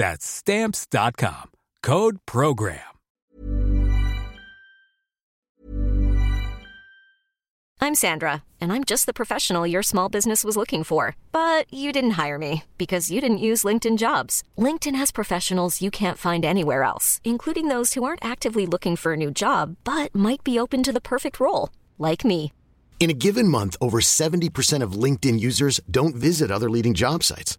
That's Stamps.com. Code PROGRAM. I'm Sandra, and I'm just the professional your small business was looking for. But you didn't hire me because you didn't use LinkedIn jobs. LinkedIn has professionals you can't find anywhere else, including those who aren't actively looking for a new job but might be open to the perfect role, like me. In a given month, over 70% of LinkedIn users don't visit other leading job sites.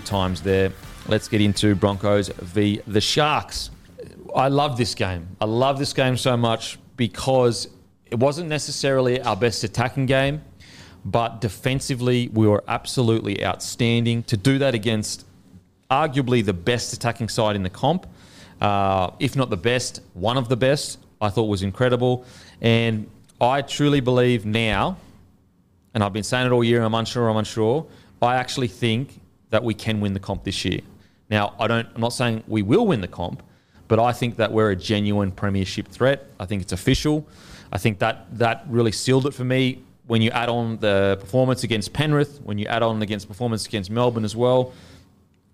Good times there. Let's get into Broncos v the Sharks. I love this game. I love this game so much because it wasn't necessarily our best attacking game, but defensively we were absolutely outstanding. To do that against arguably the best attacking side in the comp, uh, if not the best, one of the best, I thought was incredible. And I truly believe now, and I've been saying it all year, I'm unsure, I'm unsure. I actually think that we can win the comp this year. Now, I don't, I'm not saying we will win the comp, but I think that we're a genuine premiership threat. I think it's official. I think that that really sealed it for me when you add on the performance against Penrith, when you add on against performance against Melbourne as well.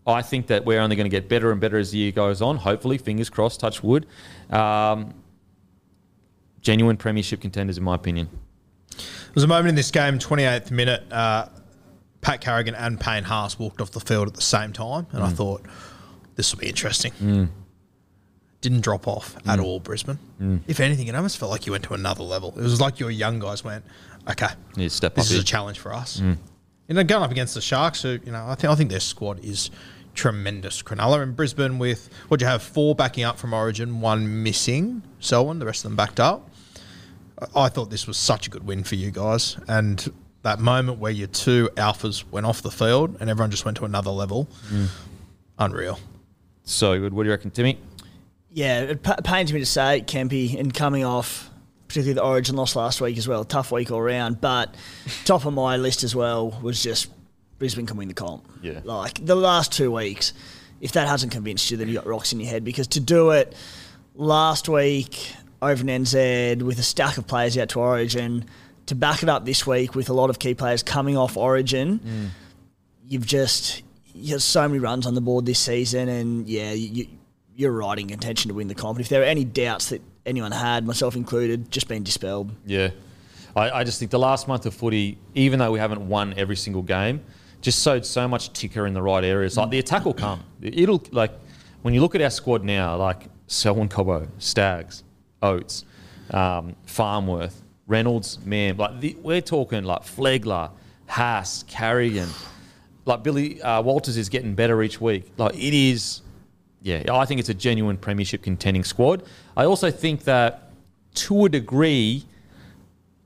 I think that we're only going to get better and better as the year goes on. Hopefully, fingers crossed, touch wood. Um, genuine premiership contenders, in my opinion. There was a moment in this game, 28th minute, uh, Pat Carrigan and Payne Haas walked off the field at the same time, and I mm. thought, this will be interesting. Mm. Didn't drop off at mm. all, Brisbane. If anything, it almost felt like you went to another level. It was like your young guys went, okay, to step this up is a challenge for us. You know, going up against the Sharks, who, you know, I think, I think their squad is tremendous. Cronulla in Brisbane with, what do you have, four backing up from Origin, one missing, so on. the rest of them backed up. I thought this was such a good win for you guys. And that moment where your two alphas went off the field and everyone just went to another level, mm. unreal. So good. What do you reckon, Timmy? Yeah, it pa- pains me to say it, Kempy, and coming off particularly the Origin loss last week as well. Tough week all round, but top of my list as well was just Brisbane can win the comp. Yeah. like the last two weeks. If that hasn't convinced you, then you got rocks in your head because to do it last week over in NZ with a stack of players out to Origin, to back it up this week with a lot of key players coming off Origin, you've just you have so many runs on the board this season, and yeah, you, you're right in contention to win the comp. If there are any doubts that anyone had, myself included, just been dispelled. Yeah. I, I just think the last month of footy, even though we haven't won every single game, just sowed so much ticker in the right areas. Like the attack will come. It'll like when you look at our squad now, like Selwyn Cobbo, Staggs, Oates, um, Farnworth, Reynolds, man, like the, we're talking like Flegler, Haas, Carrigan, like Billy uh, Walters is getting better each week. Like it is, yeah, I think it's a genuine premiership contending squad. I also think that to a degree,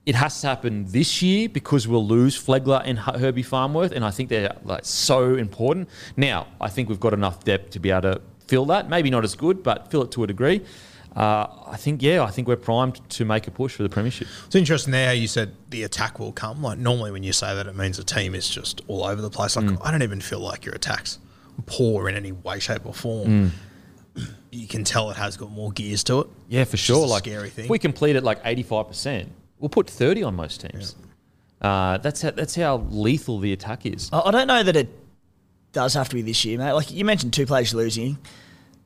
it has to happen this year because we'll lose Flegler and Herbie Farnworth, and I think they're like so important. Now, I think we've got enough depth to be able to fill that. Maybe not as good, but fill it to a degree. Uh, I think, yeah, I think we're primed to make a push for the premiership. It's interesting there you said the attack will come. Like normally when you say that, it means the team is just all over the place. Like Mm. I don't even feel like your attacks poor in any way, shape, or form. You can tell it has got more gears to it. Yeah, for sure. Like scary thing. if we complete it like eighty-five percent, we'll put thirty on most teams. Uh, that's how, that's how lethal the attack is. I I don't know that it does have to be this year, mate. Like you mentioned, two players losing.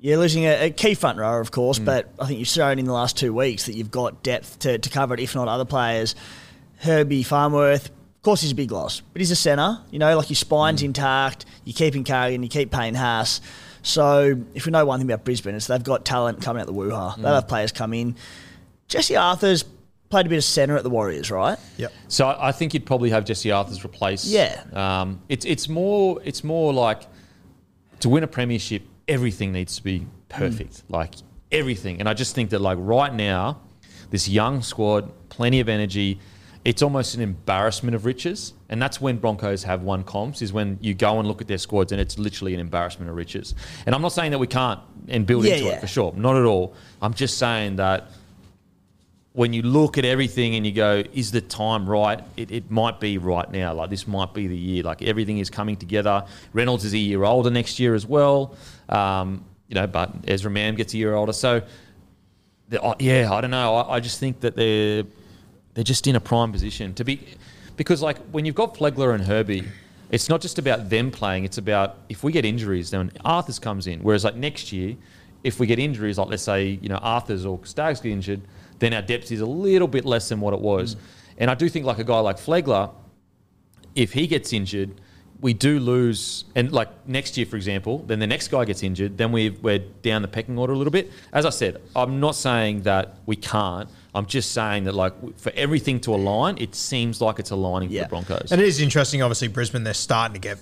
You're losing a, a key front rower, of course, Mm. but I think you've shown in the last two weeks that you've got depth to, to cover it, if not other players. Herbie Farnworth, of course, he's a big loss, but he's a centre. You know, like your spine's Mm. intact. You keep in Carrigan, you keep Payne Haas. So if we know one thing about Brisbane, it's they've got talent coming out the woo-ha. Mm. They'll have players come in. Jesse Arthars played a bit of centre at the Warriors, right? Yep. So I I think you'd probably have Jesse Arthars replace. Yeah. Um, it's it's more it's more like to win a premiership, everything needs to be mm. perfect, like everything. And I just think that like right now, this young squad, plenty of energy. It's almost an embarrassment of riches, and that's when Broncos have won comps. Is when you go and look at their squads, and it's literally an embarrassment of riches. And I'm not saying that we can't and build Yeah, into yeah. it for sure, not at all. I'm just saying that when you look at everything and you go, is the time right? It, it might be right now. Like this might be the year. Like everything is coming together. Reynolds is a year older next year as well. Um, you know, but Ezra Mam gets a year older. So, the, uh, yeah, I don't know. I, I just think that they're they're just in a prime position to be because like when you've got Flegler and Herbie. It's not just about them playing. It's about if we get injuries, then Arthars comes in. Whereas like next year, if we get injuries, like let's say you know Arthars or Staggs get injured, then our depth is a little bit less than what it was. And I do think like a guy like Flegler, if he gets injured, we do lose. And like next year, for example, then the next guy gets injured, then we we're down the pecking order a little bit. As I said, I'm not saying that we can't. I'm just saying that like for everything to align, it seems like it's aligning Yeah. for the Broncos. And it is interesting, obviously, Brisbane, they're starting to get.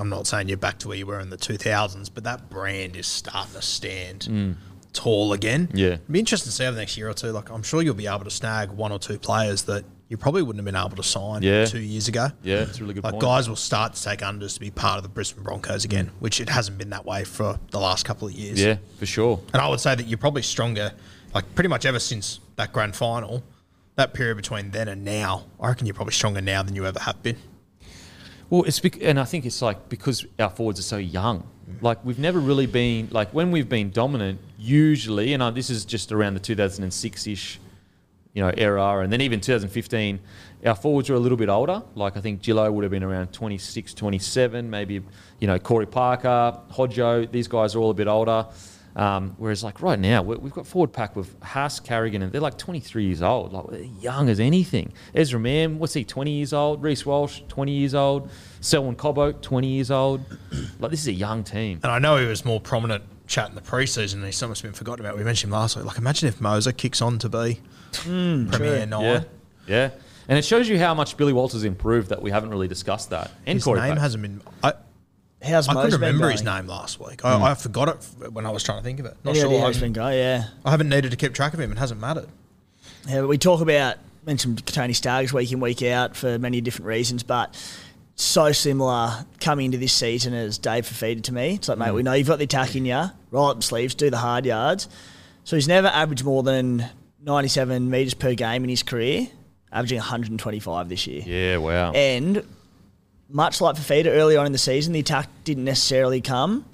I'm not saying you're back to where you were in the 2000s, but that brand is starting to stand tall again. Mm. Yeah. It'd be interesting to see over the next year or two. Like, I'm sure you'll be able to snag one or two players that you probably wouldn't have been able to sign Yeah. two years ago. Yeah, it's a really good Like, point. guys will start to take unders to be part of the Brisbane Broncos again, which it hasn't been that way for the last couple of years. yeah, for sure. And I would say that you're probably stronger, like pretty much ever since that grand final, that period between then and now. I reckon you're probably stronger now than you ever have been. Well, it's bec- and I think it's like because our forwards are so young. Like we've never really been like when we've been dominant. Usually, and uh, this is just around the 2006 ish, you know, era, and then even 2015, our forwards were a little bit older. Like I think Gillo would have been around 26, 27, maybe you know Corey Parker, Hodjo. These guys are all a bit older. Um, whereas like right now, we- we've got forward pack with Haas, Carrigan, and they're like 23 years old, like young as anything. Ezra Mam, what's he, 20 years old? Reece Walsh, 20 years old. Selwyn Cobbo, 20 years old. Like this is a young team. And I know he was more prominent chat in the preseason, and he's almost been forgotten about. We mentioned him last week. Like, imagine if Mozer kicks on to be hmm, Premier Nine. Yeah, yeah. And it shows you how much Billy Walters improved that we haven't really discussed that. And His Corey name Pack. hasn't been. I, How's I Mose couldn't been remember his name last week. I, hmm. I forgot it when I was trying to think of it. Not Any sure. idea how he's been going? Yeah. I haven't needed to keep track of him. It hasn't mattered. Yeah, but we talk about mentioned Tony Staggs week in week out for many different reasons, but so similar coming into this season as Dave Fifita to me. It's like, mate, we mm. know you've got the attack in you, roll up sleeves, do the hard yards. So he's never averaged more than 97 metres per game in his career, averaging 125 this year. Yeah, wow. And much like Fifita early on in the season, the attack didn't necessarily come.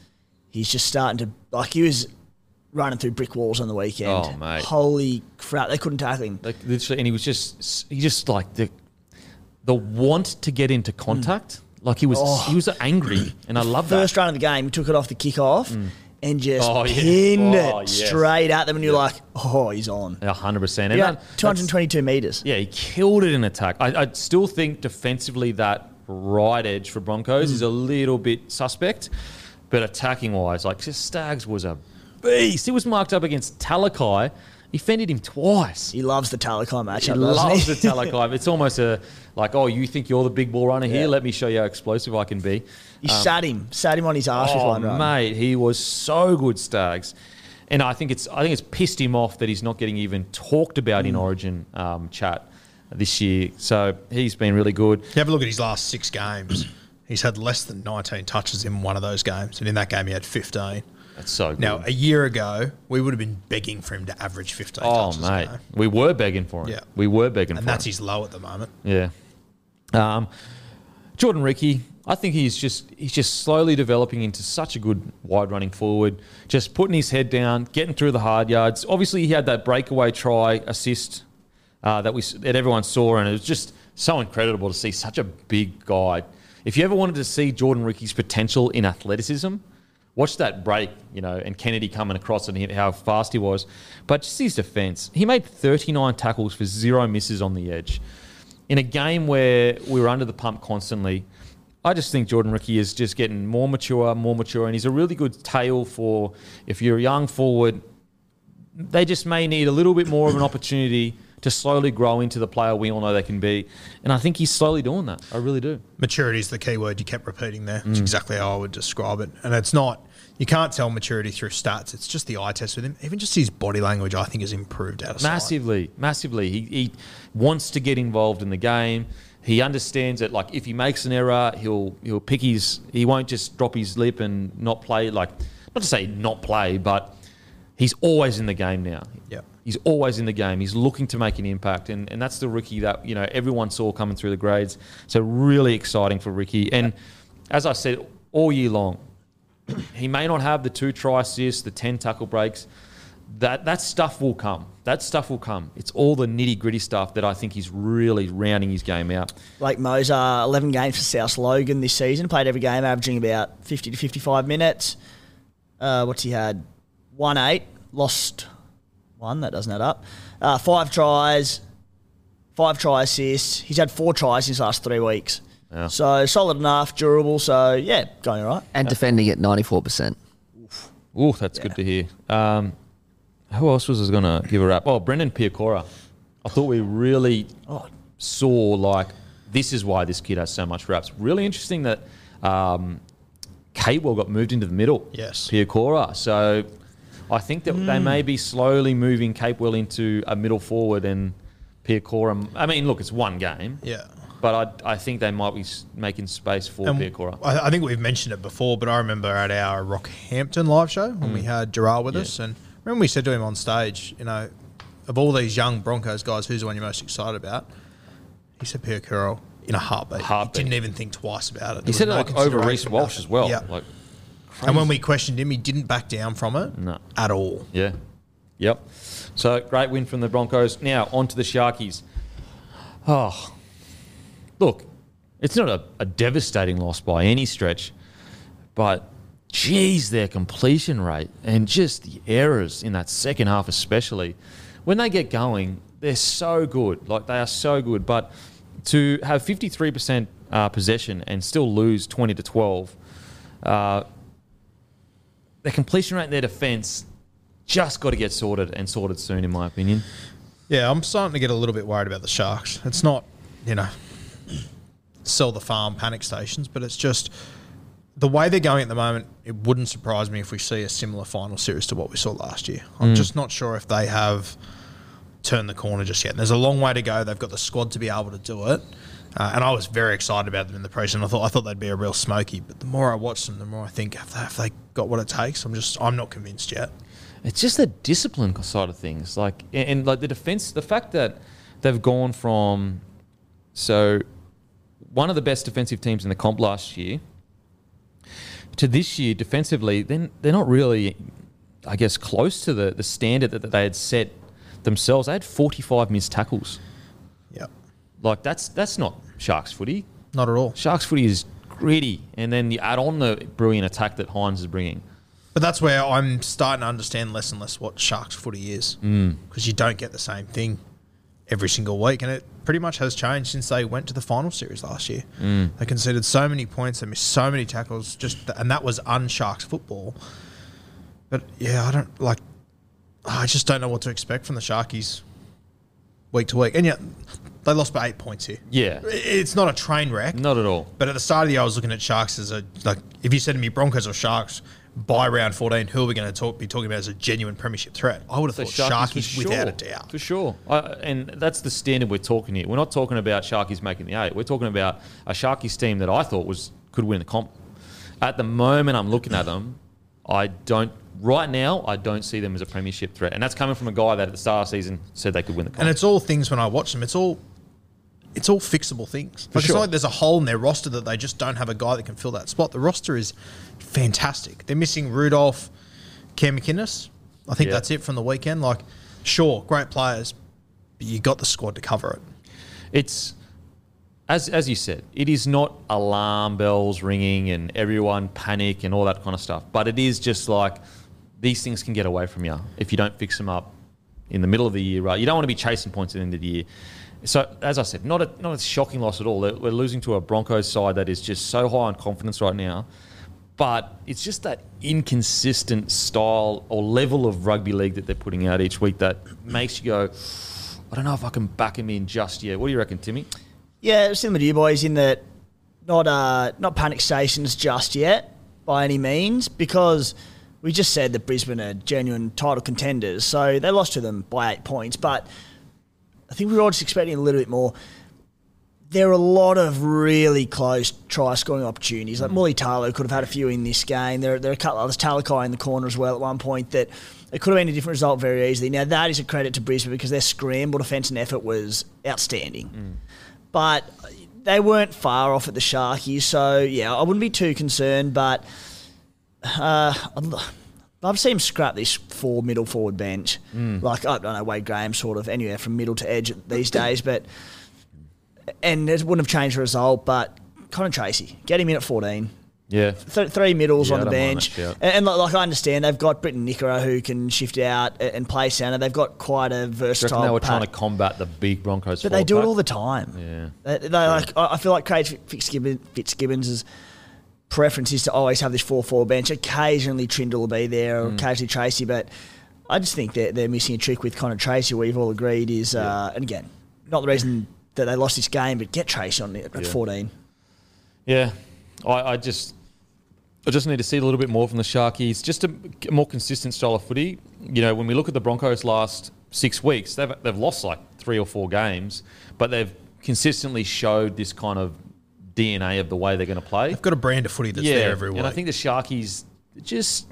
He's just starting to like he was running through brick walls on the weekend. Oh, mate. Holy crap, they couldn't tackle him. Like literally, and he was just he just like the the want to get into mm. contact. Like he was Oh. he was oh. angry, and I love that. First run of the game, he took it off the kickoff mm. and just Oh, yeah. pinned Oh, it yes. straight at them, and you're like, oh, he's on. A hundred percent. Yeah, And that- 222 metres. Yeah, he killed it in attack. I, I still think defensively that right edge for Broncos mm. is a little bit suspect, but attacking wise, like just Staggs was a beast. He was marked up against Talakai, He fended him twice. He loves the Talakai match. He loves he? the Talakai. It's almost a like, oh, you think you're the big ball runner here? Yeah. Let me show you how explosive I can be. He sat him, sat him on his arse with Oh, one run. mate, he was so good, Staggs. And I think it's I think it's pissed him off that he's not getting even talked about Mm. in Origin um, chat this year. So he's been really good. You have a look at his last six games. He's had less than 19 touches in one of those games, and in that game he had 15. That's so good. Now, a year ago, we would have been begging for him to average 15 oh, touches. a mate, game. we were begging for him. Yeah. we were begging for him. And for that's him. his low at the moment. Yeah. Um, Jordan Riki, I think he's just he's just slowly developing into such a good wide running forward. Just putting his head down, getting through the hard yards. Obviously, he had that breakaway try assist uh, that we that everyone saw, and it was just so incredible to see such a big guy. If you ever wanted to see Jordan Riki's potential in athleticism, watch that break, you know, and Kennedy coming across and how fast he was. But just his defence, he made 39 tackles for zero misses on the edge. In a game where we were under the pump constantly, I just think Jordan Riki is just getting more mature, more mature, and he's a really good tail for if you're a young forward. They just may need a little bit more of an opportunity to slowly grow into the player we all know they can be, and I think he's slowly doing that. I really do. Maturity is the key word you kept repeating there. Mm. Exactly how I would describe it. And it's not, you can't tell maturity through stats. It's just the eye test with him. Even just his body language, I think, has improved out of sight. Massively, massively. He, he wants to get involved in the game. He understands that, like, if he makes an error, he'll he'll pick his. He won't just drop his lip and not play. Like, not to say not play, but he's always in the game now. Yeah. He's always in the game. He's looking to make an impact, and, and that's the Riki that you know everyone saw coming through the grades. So really exciting for Riki. And as I said all year long, he may not have the two try assists, the ten tackle breaks. That that stuff will come. That stuff will come. It's all the nitty gritty stuff that I think he's really rounding his game out. Blake Mozer, 11 games for South Logan this season. Played every game, averaging about 50 to 55 minutes. Uh, what's he had? 1 8. Lost one. That doesn't add up. Uh, five tries, five try assists. He's had four tries in his last three weeks. Yeah. So solid enough, durable. So, yeah, going all right. and defending at 94%. Ooh, that's good to hear. Um, who else was going to give a rap? Oh, Brendan Piakura. I thought we really Oh, saw like this is why this kid has so much raps. Really interesting that um, Capewell got moved into the middle. Yes. Piakura. So I think that they may be slowly moving Capewell into a middle forward and Piakura. I mean, look, it's one game. Yeah. But I, I think they might be making space for And Piakura. I, I think we've mentioned it before, but I remember at our Rockhampton live show when Mm. we had Gerard with us, and remember we said to him on stage, you know, of all these young Broncos guys, who's the one you're most excited about? He said Piakura in a heartbeat. Heartbeat. He didn't even think twice about it. He There said it no like over Reece Walsh as well. Yeah. Like, and when we questioned him, he didn't back down from it No. at all. Yeah. Yep. So great win from the Broncos. Now on to the Sharkies. Oh, look, it's not a, a devastating loss by any stretch, but geez, their completion rate and just the errors in that second half, especially when they get going, they're so good. Like they are so good, but to have 53% uh, possession and still lose 20 to 12. Uh, their completion rate and their defense just got to get sorted and sorted soon, in my opinion. Yeah, I'm starting to get a little bit worried about the Sharks. It's not, you know, sell the farm panic stations, but it's just the way they're going at the moment. It wouldn't surprise me if we see a similar final series to what we saw last year. I'm mm. just not sure if they have turned the corner just yet. And there's a long way to go. They've got the squad to be able to do it. Uh, and I was very excited about them in the preseason. I thought I thought they'd be a real smoky, but the more I watch them, the more I think have they, have they got what it takes. I'm just I'm not convinced yet. It's just the discipline side of things, like and, and like the defense. The fact that they've gone from so one of the best defensive teams in the comp last year to this year defensively, then they're not really, I guess, close to the the standard that, that they had set themselves. They had 45 missed tackles. Like that's that's not Sharks footy. not at all. Sharks footy is gritty, and then you add on the brilliant attack that Hynes is bringing. But that's where I'm starting to understand less and less what Sharks footy is. Mm. Because you don't get the same thing every single week. And it pretty much has changed since they went to the final series last year. Mm. They conceded so many points, they missed so many tackles, just and that was un-Sharks football. But yeah, I don't like. I just don't know what to expect from the Sharkies week to week. And yet, they lost by eight points here. Yeah, It's not a train wreck. not at all. But at the start of the year, I was looking at Sharks as a like. If you said to me Broncos or Sharks by round fourteen, who are we going to talk, be talking about as a genuine premiership threat? I would have So thought Sharkies, without sure, a doubt. For sure. I, and that's the standard we're talking here. We're not talking about Sharkies making the eight. We're talking about a Sharkies team that I thought was could win the comp. At the moment, I'm looking at them. I don't. Right now, I don't see them as a premiership threat, and that's coming from a guy that at the start of the season said they could win the comp. And it's all things when I watch them. It's all. It's all fixable things. Like it's not like there's a hole in their roster that they just don't have a guy that can fill that spot. The roster is fantastic. They're missing Rudolph, Cam McInnes. I think Yeah. that's it from the weekend. Like, sure, great players, but you got the squad to cover it. it's as as you said, it is not alarm bells ringing and everyone panic and all that kind of stuff. But it is just like these things can get away from you if you don't fix them up in the middle of the year. Right, you don't want to be chasing points at the end of the year. So as I said, not a not a shocking loss at all. We're losing to a Broncos side that is just so high on confidence right now. But it's just that inconsistent style or level of rugby league that they're putting out each week that makes you go, I don't know if I can back him in just yet. What do you reckon, Timmy? Yeah, similar to you boys in that not uh, not panic stations just yet by any means because we just said that Brisbane are genuine title contenders, so they lost to them by eight points. But I think we were all just expecting a little bit more. There are a lot of really close try scoring opportunities. Like Mulitalo could have had a few in this game. There, there are a couple others. Talakai in the corner as well at one point that it could have been a different result very easily. Now that is a credit to Brisbane because their scramble defence and effort was outstanding but they weren't far off at the Sharkies. So yeah, I wouldn't be too concerned. But uh, I'd lo- love to see him scrap this four middle forward bench. Hmm. Like I don't know Wade Graham, sort of anywhere from middle to edge these days. But and it wouldn't have changed the result. But Connor Tracey, get him in at fourteen. Yeah. Th- three middles Yeah, on the bench, and, and like, like I understand they've got Briton Nikora who can shift out and play centre. They've got quite a versatile. they were pack. trying to combat the big Broncos? But they do it all the time. Yeah. They, they like. I feel like Craig Fitzgibbons, Fitzgibbons' preference is to always have this 4 4 bench. Occasionally Trindall will be there, or Mm. occasionally Tracey, but I just think they're, they're missing a trick with Connor Tracey. We've all agreed is, uh, and again, not the reason that they lost this game, but get Tracey on it at 14. Yeah, I, I just, I just need to see a little bit more from the Sharkies. Just a, a more consistent style of footy. You know, when we look at the Broncos last six weeks, they've they've lost like three or four games, but they've consistently showed this kind of DNA of the way they're going to play. They've got a brand of footy that's there every week. And I think the Sharkies just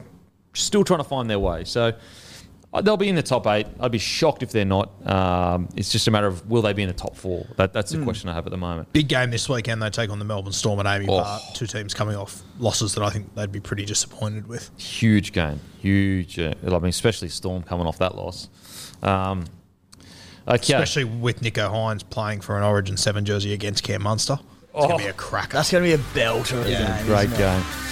still trying to find their way. So uh, they'll be in the top eight. I'd be shocked if they're not. Um, it's just a matter of will they be in the top four? That, that's the question I have at the moment. Big game this weekend. They take on the Melbourne Storm at AAMI Oh. Park. Two teams coming off losses that I think they'd be pretty disappointed with. Huge game. Huge. Uh, I mean, especially Storm coming off that loss. Um, okay. Especially with Nicho Hynes playing for an Origin 7 jersey against Cam Munster. It's going to oh. be a cracker. That's going to be a belter of a game. Great isn't it? game.